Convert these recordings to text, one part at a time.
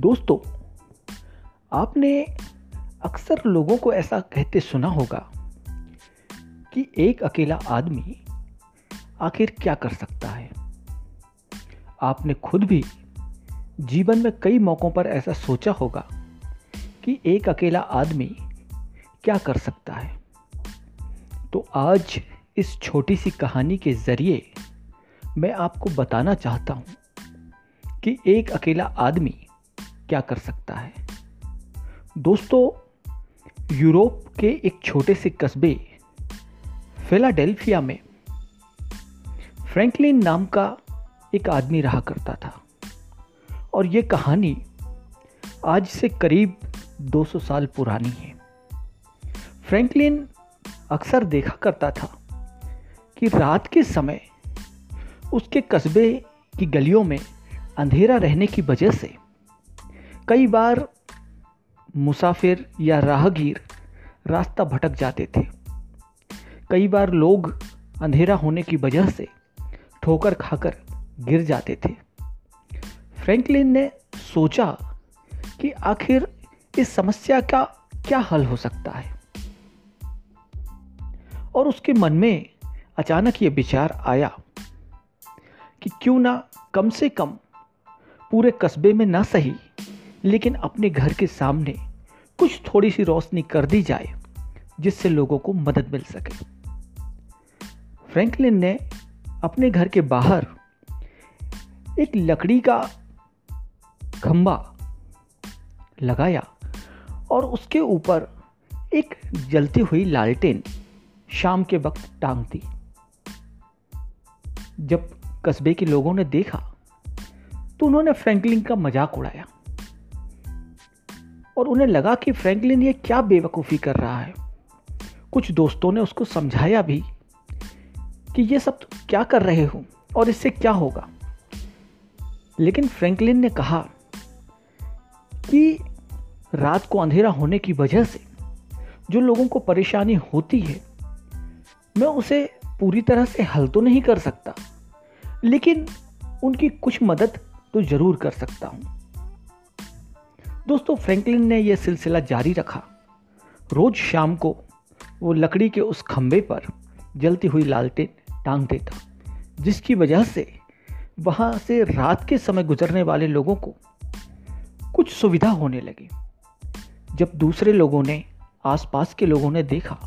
दोस्तों, आपने अक्सर लोगों को ऐसा कहते सुना होगा कि एक अकेला आदमी आखिर क्या कर सकता है। आपने खुद भी जीवन में कई मौक़ों पर ऐसा सोचा होगा कि एक अकेला आदमी क्या कर सकता है। तो आज इस छोटी सी कहानी के ज़रिए मैं आपको बताना चाहता हूँ कि एक अकेला आदमी क्या कर सकता है? दोस्तों, यूरोप के एक छोटे से कस्बे, फिलाडेल्फिया में, फ्रैंकलिन नाम का एक आदमी रहा करता था। और ये कहानी आज से करीब 200 साल पुरानी है। फ्रैंकलिन अक्सर देखा करता था कि रात के समय उसके कस्बे की गलियों में अंधेरा रहने की वजह से कई बार मुसाफिर या राहगीर रास्ता भटक जाते थे। कई बार लोग अंधेरा होने की वजह से ठोकर खाकर गिर जाते थे। फ्रैंकलिन ने सोचा कि आखिर इस समस्या का क्या हल हो सकता है। और उसके मन में अचानक ये विचार आया कि क्यों ना कम से कम पूरे कस्बे में ना सही लेकिन अपने घर के सामने कुछ थोड़ी सी रोशनी कर दी जाए, जिससे लोगों को मदद मिल सके। फ्रैंकलिन ने अपने घर के बाहर एक लकड़ी का खंबा लगाया और उसके ऊपर एक जलती हुई लालटेन शाम के वक्त टांग दी। जब कस्बे के लोगों ने देखा तो उन्होंने फ्रैंकलिन का मज़ाक उड़ाया। और उन्हें लगा कि फ्रैंकलिन ये क्या बेवकूफ़ी कर रहा है। कुछ दोस्तों ने उसको समझाया भी कि ये सब क्या कर रहे हो और इससे क्या होगा। लेकिन फ्रैंकलिन ने कहा कि रात को अंधेरा होने की वजह से जो लोगों को परेशानी होती है, मैं उसे पूरी तरह से हल तो नहीं कर सकता, लेकिन उनकी कुछ मदद तो ज़रूर कर सकता हूँ। दोस्तों, फ्रैंकलिन ने यह सिलसिला जारी रखा। रोज शाम को वो लकड़ी के उस खंबे पर जलती हुई लालटेन टांग देता, जिसकी वजह से वहाँ से रात के समय गुजरने वाले लोगों को कुछ सुविधा होने लगी। जब दूसरे लोगों ने, आसपास के लोगों ने देखा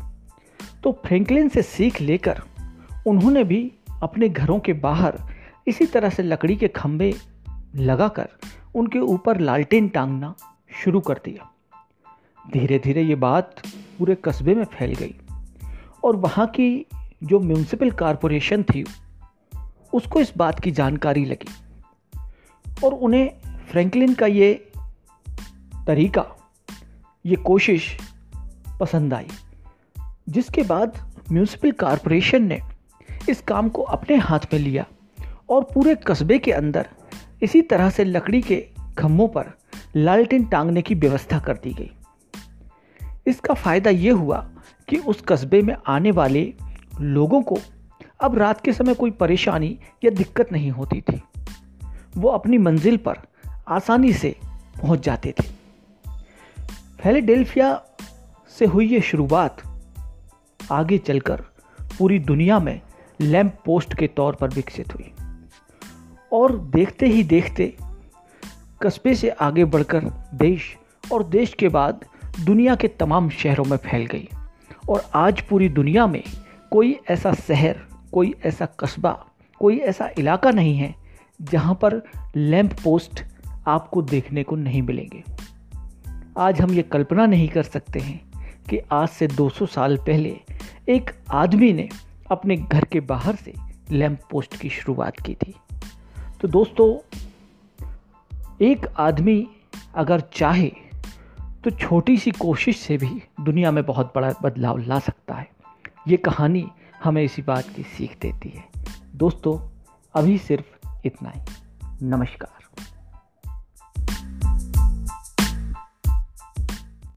तो फ्रैंकलिन से सीख लेकर उन्होंने भी अपने घरों के बाहर इसी तरह से लकड़ी के खंभे लगाकर उनके ऊपर लालटेन टांगना शुरू कर दिया। धीरे धीरे ये बात पूरे कस्बे में फैल गई और वहाँ की जो म्यूनसिपल कॉरपोरेशन थी, उसको इस बात की जानकारी लगी और उन्हें फ्रैंकलिन का ये तरीका, ये कोशिश पसंद आई, जिसके बाद म्यूनसिपल कॉरपोरेशन ने इस काम को अपने हाथ में लिया और पूरे कस्बे के अंदर इसी तरह से लकड़ी के खम्भों पर लालटेन टांगने की व्यवस्था कर दी गई। इसका फ़ायदा ये हुआ कि उस कस्बे में आने वाले लोगों को अब रात के समय कोई परेशानी या दिक्कत नहीं होती थी। वो अपनी मंजिल पर आसानी से पहुँच जाते थे। फेलेडेल्फिया से हुई ये शुरुआत आगे चलकर पूरी दुनिया में लैंप पोस्ट के तौर पर विकसित हुई। और देखते ही देखते कस्बे से आगे बढ़कर देश और देश के बाद दुनिया के तमाम शहरों में फैल गई। और आज पूरी दुनिया में कोई ऐसा शहर, कोई ऐसा कस्बा, कोई ऐसा इलाका नहीं है जहाँ पर लैंप पोस्ट आपको देखने को नहीं मिलेंगे। आज हम ये कल्पना नहीं कर सकते हैं कि आज से 200 साल पहले एक आदमी ने अपने घर के बाहर से लैंप पोस्ट की शुरुआत की थी। तो दोस्तों एक आदमी अगर चाहे तो छोटी सी कोशिश से भी दुनिया में बहुत बड़ा बदलाव ला सकता है। ये कहानी हमें इसी बात की सीख देती है। दोस्तों, अभी सिर्फ़ इतना ही। नमस्कार।